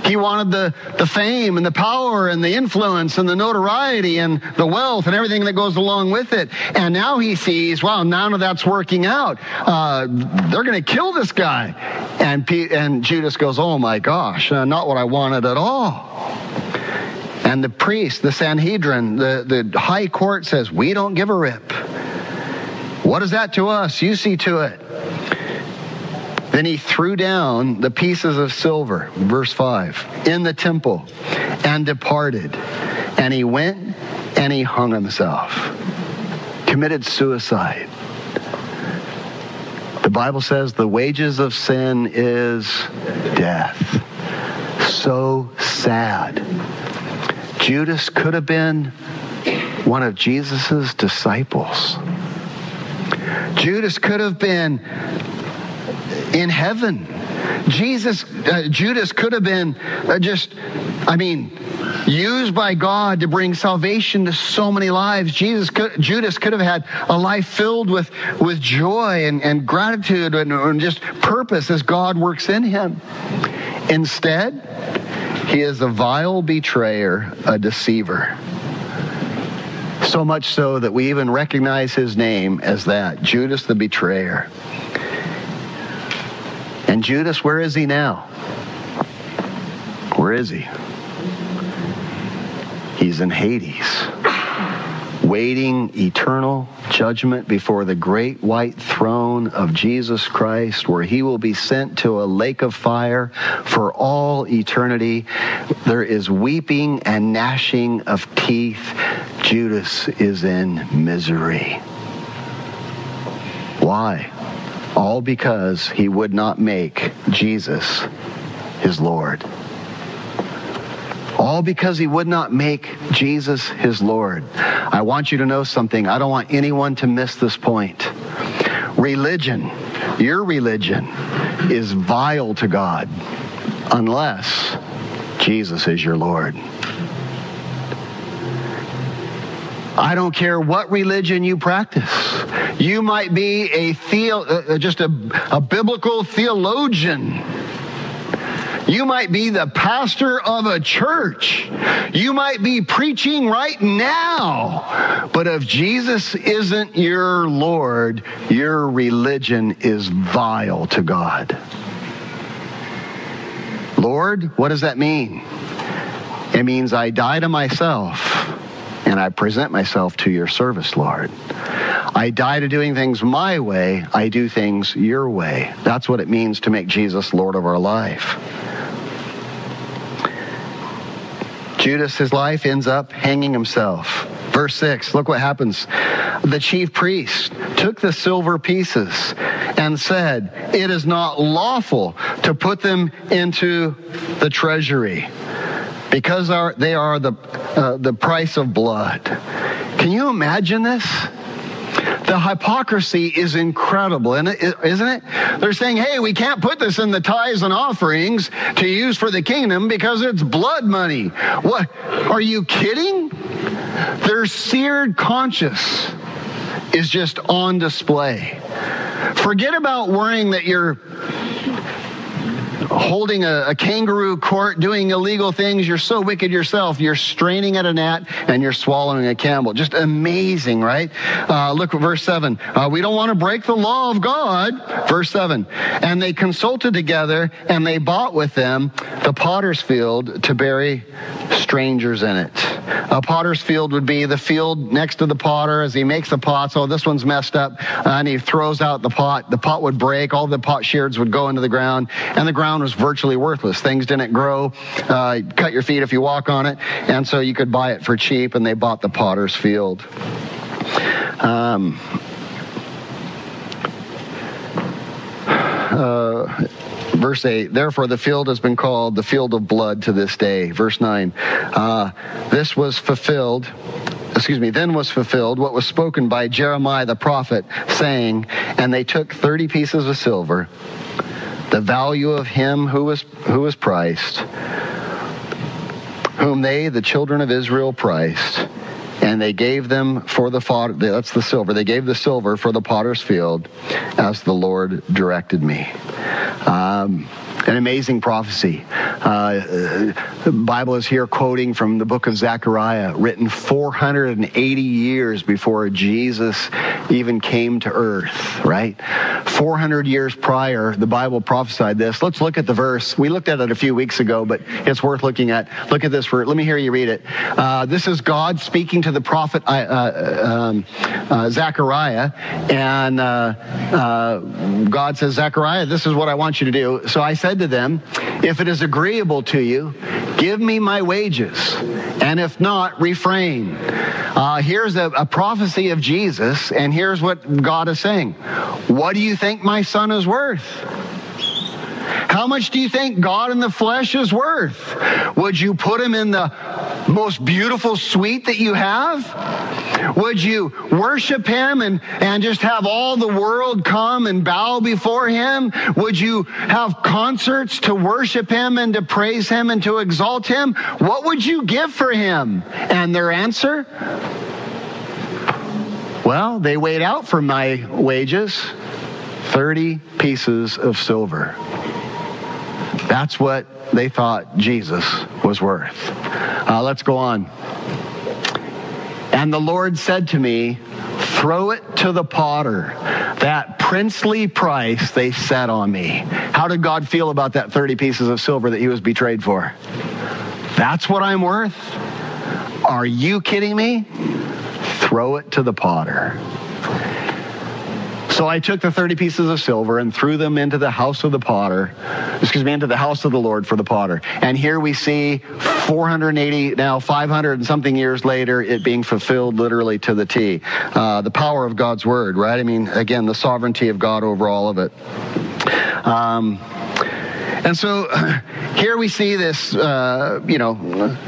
He wanted the, the fame and the power and the influence and the notoriety and the wealth and everything that goes along with it. And now he sees, wow, none of that's working out. Uh, they're going to kill this guy. And, P- and Judas goes, oh my gosh, uh, not what I wanted at all. And the priest, the Sanhedrin, the, the high court says, We don't give a rip. What is that to us? You see to it. Then he threw down the pieces of silver, verse 5, in the temple and departed. And he went and he hung himself, committed suicide. The Bible says the wages of sin is death. So sad. Judas could have been one of Jesus' disciples. Judas could have been in heaven. Jesus, uh, Judas could have been uh, just I mean, used by God to bring salvation to so many lives. Jesus could, Judas could have had a life filled with, with joy and, and gratitude and, and just purpose as God works in him. Instead, he is a vile betrayer, a deceiver. So much so that we even recognize his name as that Judas the betrayer. And Judas, where is he now? Where is he? He's in Hades, waiting eternal judgment before the great white throne of Jesus Christ, where he will be sent to a lake of fire for all eternity. There is weeping and gnashing of teeth. Judas is in misery. Why? All because he would not make Jesus his Lord. All because he would not make Jesus his Lord. I want you to know something. I don't want anyone to miss this point. Religion, your religion, is vile to God unless Jesus is your Lord. I don't care what religion you practice. You might be a theo, uh, just a, a biblical theologian. You might be the pastor of a church. You might be preaching right now. But if Jesus isn't your Lord, your religion is vile to God. Lord, what does that mean? It means I die to myself and I present myself to your service, Lord. I die to doing things my way, I do things your way. That's what it means to make Jesus Lord of our life. Judas, his life ends up hanging himself. Verse 6, look what happens. The chief priest took the silver pieces and said, It is not lawful to put them into the treasury because they are the, uh, the price of blood. Can you imagine this? The hypocrisy is incredible, isn't it? They're saying, hey, we can't put this in the tithes and offerings to use for the kingdom because it's blood money. What? Are you kidding? Their seared conscience is just on display. Forget about worrying that you're holding a, a, kangaroo court, doing illegal things. You're so wicked yourself. You're straining at a gnat and you're swallowing a camel. Just amazing, right? Uh, look at verse 7. Uh, we don't want to break the law of God. Verse 7. And they consulted together and they bought with them the potter's field to bury strangers in it. A potter's field would be the field next to the potter as he makes the pots. Oh, this one's messed up. Uh, and he throws out the pot. The pot would break. All the pot sherds would go into the ground and the ground was virtually worthless. Things didn't grow. Uh, cut your feet if you walk on it. And so you could buy it for cheap, and they bought the potter's field. Um, uh, verse 8 therefore the field has been called the field of blood to this day verse 9 uh, this was fulfilled excuse me then was fulfilled what was spoken by jeremiah the prophet saying and they took 30 pieces of silver the value of him who was, who was priced, whom they, the children of Israel, priced, and they gave them for the pot, that's the silver, they gave the silver for the potter's field as the Lord directed me. Um, an amazing prophecy. Uh, the Bible is here quoting from the book of Zechariah, written 480 years before Jesus even came to earth, right? 400 years prior, the Bible prophesied this. Let's look at the verse. We looked at it a few weeks ago, but it's worth looking at. Look at this. For, let me hear you read it. Uh, this is God speaking to the prophet uh, uh um, uh, Zechariah, and uh, God says, Zechariah, this is what I want you to do. So I said to them, If it is agreeable to you, give me my wages, and if not, refrain. Uh, here's a, a prophecy of Jesus, and here's what God is saying. What do you think my son is worth? How much do you think God in the flesh is worth? Would you put him in the most beautiful suite that you have? Would you worship him and, and just have all the world come and bow before him? Would you have concerts to worship him and to praise him and to exalt him? What would you give for him? And their answer? Well, they weighed out for my wages 30 pieces of silver. That's what they thought Jesus was worth. Uh, let's go on. And the Lord said to me, Throw it to the potter. That princely price they set on me. How did God feel about that 30 pieces of silver that he was betrayed for? That's what I'm worth? Are you kidding me? Throw it to the potter. So I took the 30 pieces of silver and threw them into the house of the potter, excuse me, into the house of the Lord for the potter. And here we see 480, now 500 and something years later, it being fulfilled literally to the T. Uh, the power of God's word, right? I mean, again, the sovereignty of God over all of it. Um, and so here we see this, uh, you know,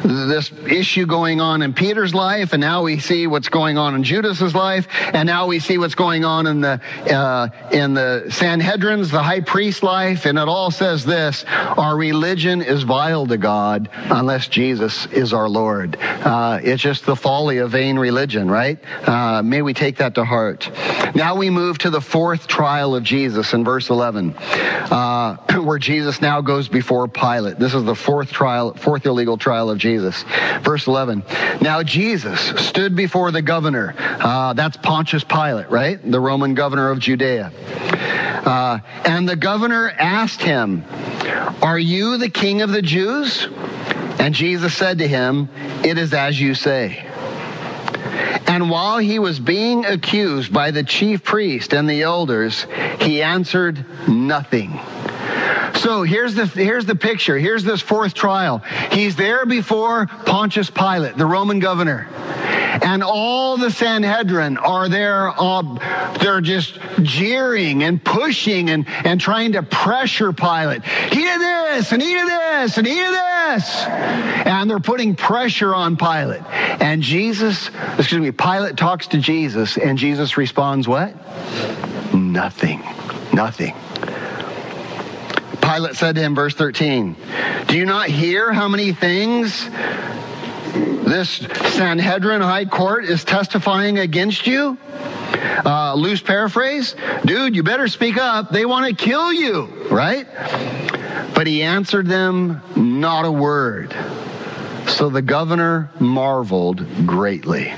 this issue going on in Peter's life, and now we see what's going on in Judas's life, and now we see what's going on in the uh, in the Sanhedrin's, the high priest's life, and it all says this: our religion is vile to God unless Jesus is our Lord. Uh, it's just the folly of vain religion, right? Uh, may we take that to heart. Now we move to the fourth trial of Jesus in verse 11, uh, where Jesus now goes before Pilate. This is the fourth trial, fourth illegal trial of Jesus. Verse 11. Now Jesus stood before the governor. Uh, that's Pontius Pilate, right? The Roman governor of Judea. Uh, and the governor asked him, Are you the king of the Jews? And Jesus said to him, It is as you say. And while he was being accused by the chief priest and the elders, he answered nothing. So here's the here's the picture. Here's this fourth trial. He's there before Pontius Pilate, the Roman governor. And all the Sanhedrin are there, uh, they're just jeering and pushing and, and trying to pressure Pilate. He did this, and he did this, and he did this. And they're putting pressure on Pilate. And Jesus, excuse me, Pilate talks to Jesus, and Jesus responds, What? Nothing. Nothing. Pilate said to him, verse 13, Do you not hear how many things this Sanhedrin High Court is testifying against you? Uh, loose paraphrase, dude, you better speak up. They want to kill you, right? But he answered them not a word. So the governor marveled greatly.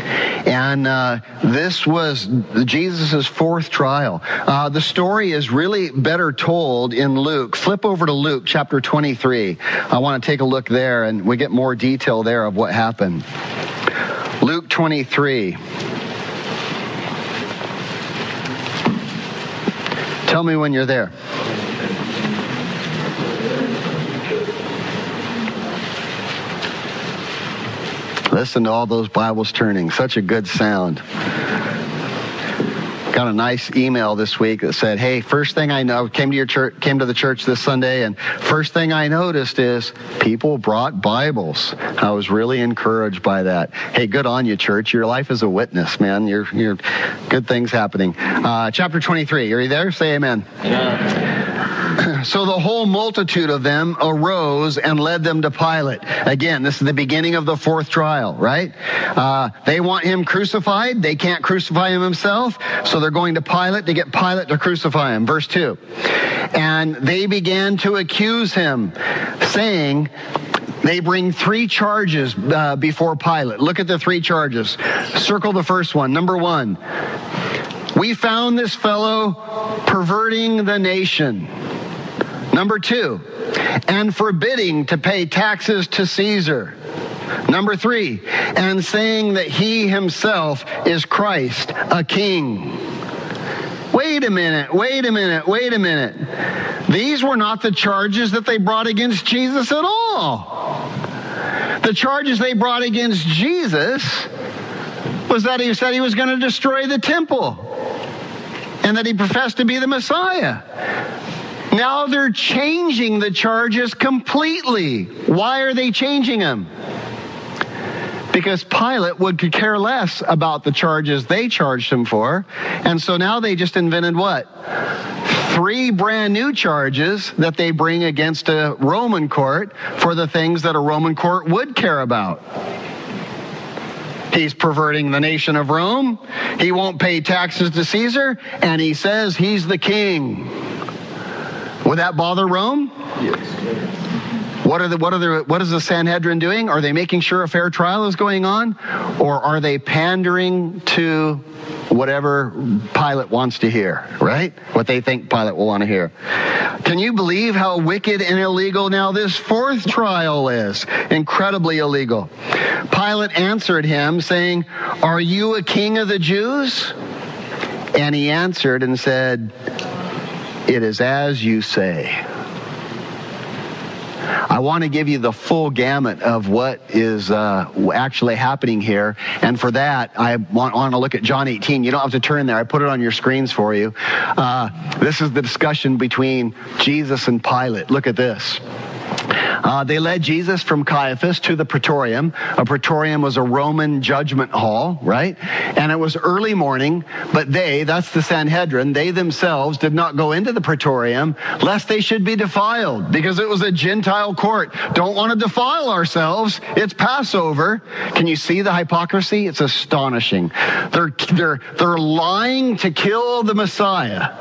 And uh, this was Jesus' fourth trial. Uh, the story is really better told in Luke. Flip over to Luke chapter 23. I want to take a look there and we get more detail there of what happened. Luke 23. Tell me when you're there. Listen to all those Bibles turning. Such a good sound. Got a nice email this week that said, "Hey, first thing I know, came to your church, came to the church this Sunday, and first thing I noticed is people brought Bibles. I was really encouraged by that. Hey, good on you, church. Your life is a witness, man. You're, you're good things happening. Uh, chapter 23. Are you there? Say Amen. So the whole multitude of them arose and led them to Pilate. Again, this is the beginning of the fourth trial, right? Uh, they want him crucified. They can't crucify him himself. So they're going to Pilate to get Pilate to crucify him. Verse 2. And they began to accuse him, saying, they bring three charges uh, before Pilate. Look at the three charges. Circle the first one. Number one, we found this fellow perverting the nation. Number two, and forbidding to pay taxes to Caesar. Number three, and saying that he himself is Christ, a king. Wait a minute, wait a minute, wait a minute. These were not the charges that they brought against Jesus at all. The charges they brought against Jesus was that he said he was going to destroy the temple and that he professed to be the Messiah. Now they're changing the charges completely. Why are they changing them? Because Pilate would care less about the charges they charged him for. And so now they just invented what? Three brand new charges that they bring against a Roman court for the things that a Roman court would care about. He's perverting the nation of Rome. He won't pay taxes to Caesar, and he says he's the king. Would that bother Rome? Yes. What are the what are the what is the Sanhedrin doing? Are they making sure a fair trial is going on, or are they pandering to whatever Pilate wants to hear? Right? What they think Pilate will want to hear. Can you believe how wicked and illegal now this fourth trial is? Incredibly illegal. Pilate answered him, saying, "Are you a king of the Jews?" And he answered and said, It is as you say. I want to give you the full gamut of what is uh, actually happening here. And for that, I want, want, to look at John 18. You don't have to turn there. I put it on your screens for you. Uh, this is the discussion between Jesus and Pilate. Look at this. Uh, they led Jesus from Caiaphas to the praetorium. A praetorium was a Roman judgment hall, right? And it was early morning, but they, that's the Sanhedrin, they themselves did not go into the praetorium lest they should be defiled because it was a Gentile court. Don't want to defile ourselves. It's Passover. Can you see the hypocrisy? It's astonishing. They're, they're, they're lying to kill the Messiah,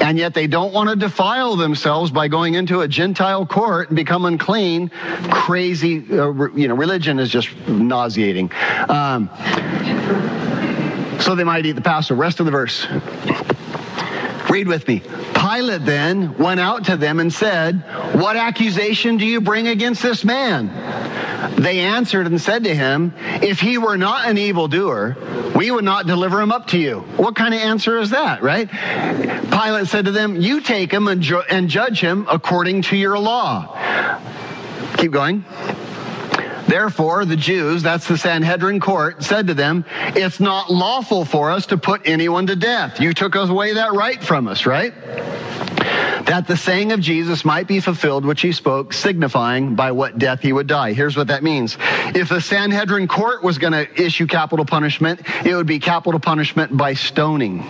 and yet they don't want to defile themselves by going into a Gentile court and become unclean clean, crazy, uh, you know, religion is just nauseating. Um, so they might eat the Passover. Rest of the verse. Read with me. Pilate then went out to them and said, What accusation do you bring against this man? They answered and said to him, If he were not an evildoer, we would not deliver him up to you. What kind of answer is that, right? Pilate said to them, You take him and, ju- and judge him according to your law. Keep going. Therefore, the Jews, that's the Sanhedrin court, said to them, It's not lawful for us to put anyone to death. You took away that right from us, right? That the saying of Jesus might be fulfilled, which he spoke, signifying by what death he would die. Here's what that means. If the Sanhedrin court was going to issue capital punishment, it would be capital punishment by stoning.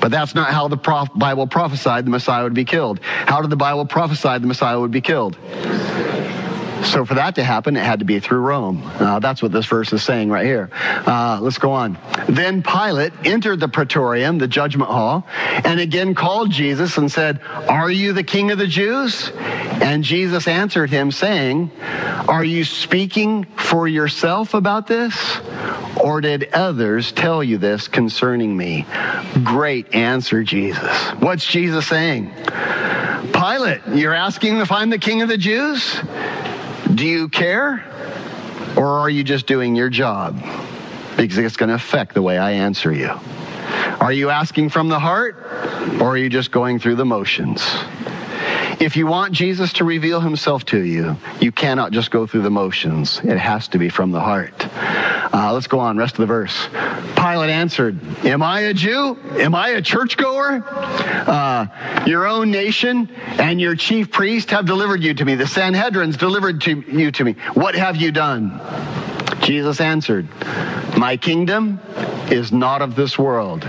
But that's not how the prof- Bible prophesied the Messiah would be killed. How did the Bible prophesy the Messiah would be killed? So for that to happen, it had to be through Rome. Uh, that's what this verse is saying right here. Uh, let's go on. Then Pilate entered the praetorium, the judgment hall, and again called Jesus and said, Are you the king of the Jews? And Jesus answered him, saying, Are you speaking for yourself about this? Or did others tell you this concerning me? Great answer, Jesus. What's Jesus saying? Pilate, you're asking if I'm the king of the Jews? Do you care? Or are you just doing your job? Because it's going to affect the way I answer you. Are you asking from the heart? Or are you just going through the motions? If you want Jesus to reveal himself to you, you cannot just go through the motions. It has to be from the heart. Uh, let's go on, rest of the verse. Pilate answered, Am I a Jew? Am I a churchgoer? Uh, your own nation and your chief priest have delivered you to me. The Sanhedrin's delivered to you to me. What have you done? Jesus answered, My kingdom is not of this world.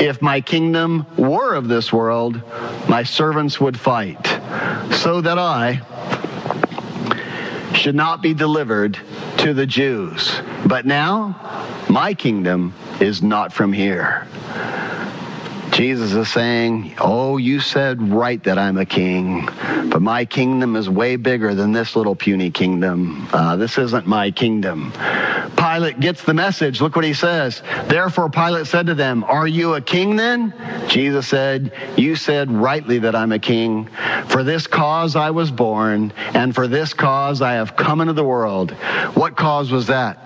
If my kingdom were of this world, my servants would fight, so that I should not be delivered to the Jews. But now, my kingdom is not from here. Jesus is saying, Oh, you said right that I'm a king, but my kingdom is way bigger than this little puny kingdom. Uh, this isn't my kingdom. Pilate gets the message. Look what he says. Therefore, Pilate said to them, Are you a king then? Jesus said, You said rightly that I'm a king. For this cause I was born, and for this cause I have come into the world. What cause was that?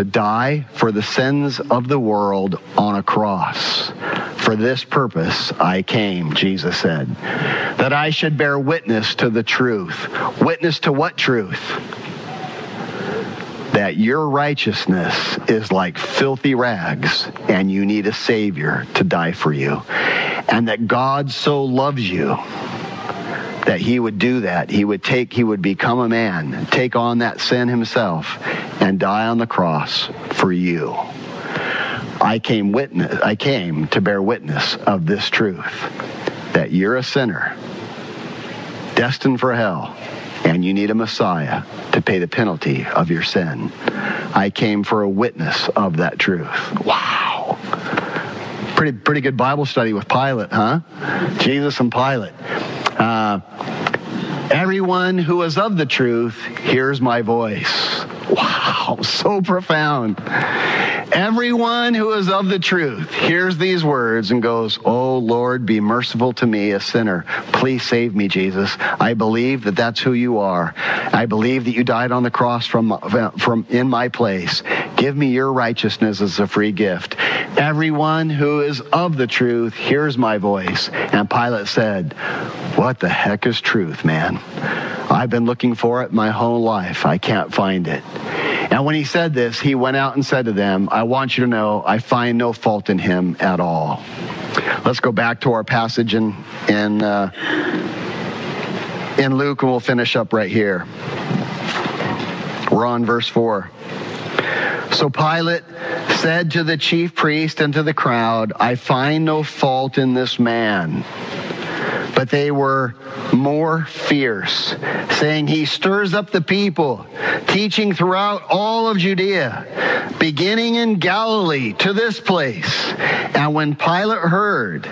To die for the sins of the world on a cross. For this purpose I came, Jesus said, that I should bear witness to the truth. Witness to what truth? That your righteousness is like filthy rags and you need a Savior to die for you. and that God so loves you that he would do that. He would take, he would become a man, take on that sin himself, and die on the cross for you. I came witness, I came to bear witness of this truth that you're a sinner, destined for hell, and you need a Messiah to pay the penalty of your sin. I came for a witness of that truth. Wow. Pretty, pretty good Bible study with Pilate, huh? Jesus and Pilate. Uh, everyone who is of the truth hears my voice. Wow, so profound. Everyone who is of the truth hears these words and goes, Oh Lord, be merciful to me, a sinner. Please save me, Jesus. I believe that that's who you are. I believe that you died on the cross from, from in my place. Give me your righteousness as a free gift. Everyone who is of the truth hears my voice. And Pilate said, What the heck is truth, man? I've been looking for it my whole life. I can't find it. And when he said this, he went out and said to them, I want you to know I find no fault in him at all. Let's go back to our passage in, in, uh, in Luke, and we'll finish up right here. We're on verse 4. So Pilate said to the chief priest and to the crowd, I find no fault in this man but they were more fierce, saying, He stirs up the people, teaching throughout all of Judea, beginning in Galilee to this place. And when Pilate heard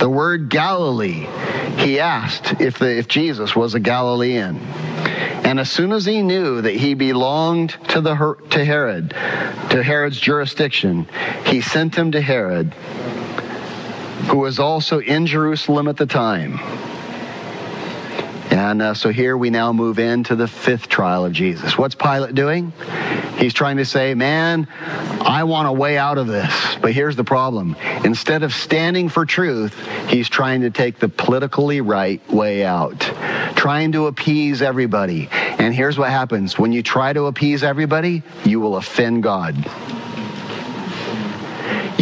the word Galilee, he asked if, the, if Jesus was a Galilean. And as soon as he knew that he belonged to, the, to Herod, to Herod's jurisdiction, he sent him to Herod who was also in Jerusalem at the time. And uh, so here we now move into the fifth trial of Jesus. What's Pilate doing? He's trying to say, man, I want a way out of this. But here's the problem. Instead of standing for truth, he's trying to take the politically right way out, trying to appease everybody. And here's what happens when you try to appease everybody, you will offend God.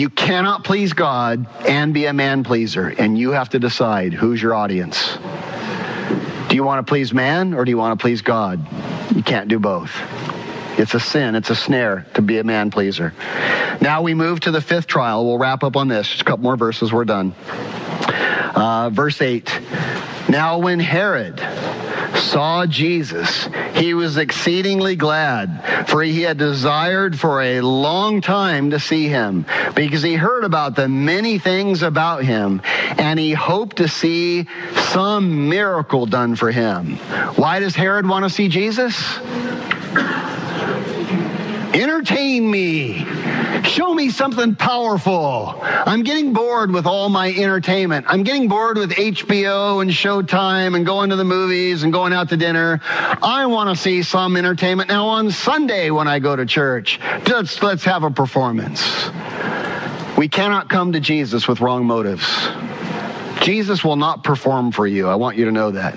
You cannot please God and be a man pleaser, and you have to decide who's your audience. Do you want to please man or do you want to please God? You can't do both. It's a sin, it's a snare to be a man pleaser. Now we move to the fifth trial. We'll wrap up on this. Just a couple more verses, we're done. Uh, verse 8. Now when Herod saw Jesus, he was exceedingly glad, for he had desired for a long time to see him, because he heard about the many things about him, and he hoped to see some miracle done for him. Why does Herod want to see Jesus? Entertain me. Show me something powerful. I'm getting bored with all my entertainment. I'm getting bored with HBO and Showtime and going to the movies and going out to dinner. I want to see some entertainment now on Sunday when I go to church. Just let's have a performance. We cannot come to Jesus with wrong motives. Jesus will not perform for you. I want you to know that.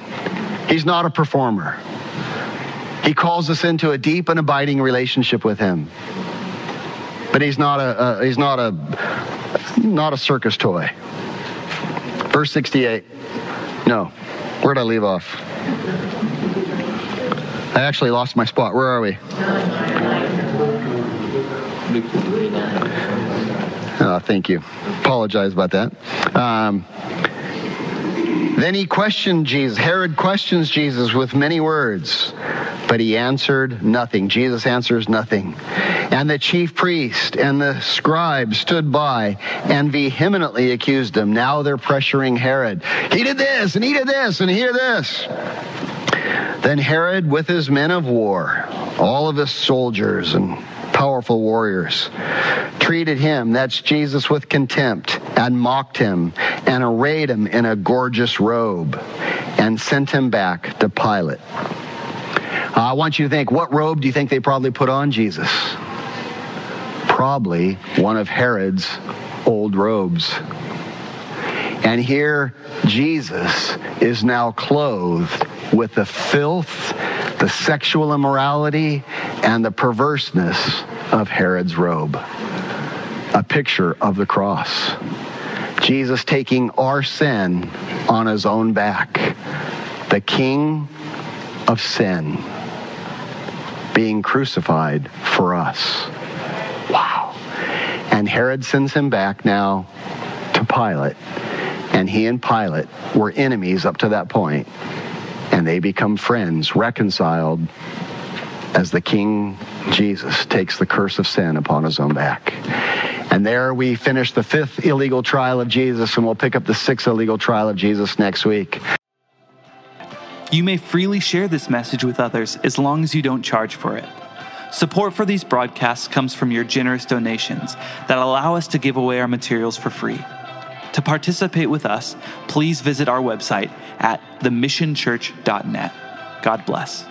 He's not a performer. He calls us into a deep and abiding relationship with him. But he's not a, a he's not a not a circus toy. Verse 68. No. Where'd I leave off? I actually lost my spot. Where are we? Oh, thank you. Apologize about that. Um, then he questioned Jesus. Herod questions Jesus with many words, but he answered nothing. Jesus answers nothing. And the chief priest and the scribe stood by and vehemently accused him. Now they're pressuring Herod. He did this, and he did this, and he did this. Then Herod, with his men of war, all of his soldiers and powerful warriors, treated him, that's Jesus, with contempt and mocked him and arrayed him in a gorgeous robe and sent him back to Pilate. Uh, I want you to think, what robe do you think they probably put on Jesus? Probably one of Herod's old robes. And here Jesus is now clothed with the filth, the sexual immorality, and the perverseness of Herod's robe. A picture of the cross. Jesus taking our sin on his own back. The king of sin being crucified for us. Wow. And Herod sends him back now to Pilate. And he and Pilate were enemies up to that point. And they become friends, reconciled as the King Jesus takes the curse of sin upon his own back. And there we finish the fifth illegal trial of Jesus, and we'll pick up the sixth illegal trial of Jesus next week. You may freely share this message with others as long as you don't charge for it. Support for these broadcasts comes from your generous donations that allow us to give away our materials for free. To participate with us, please visit our website at themissionchurch.net. God bless.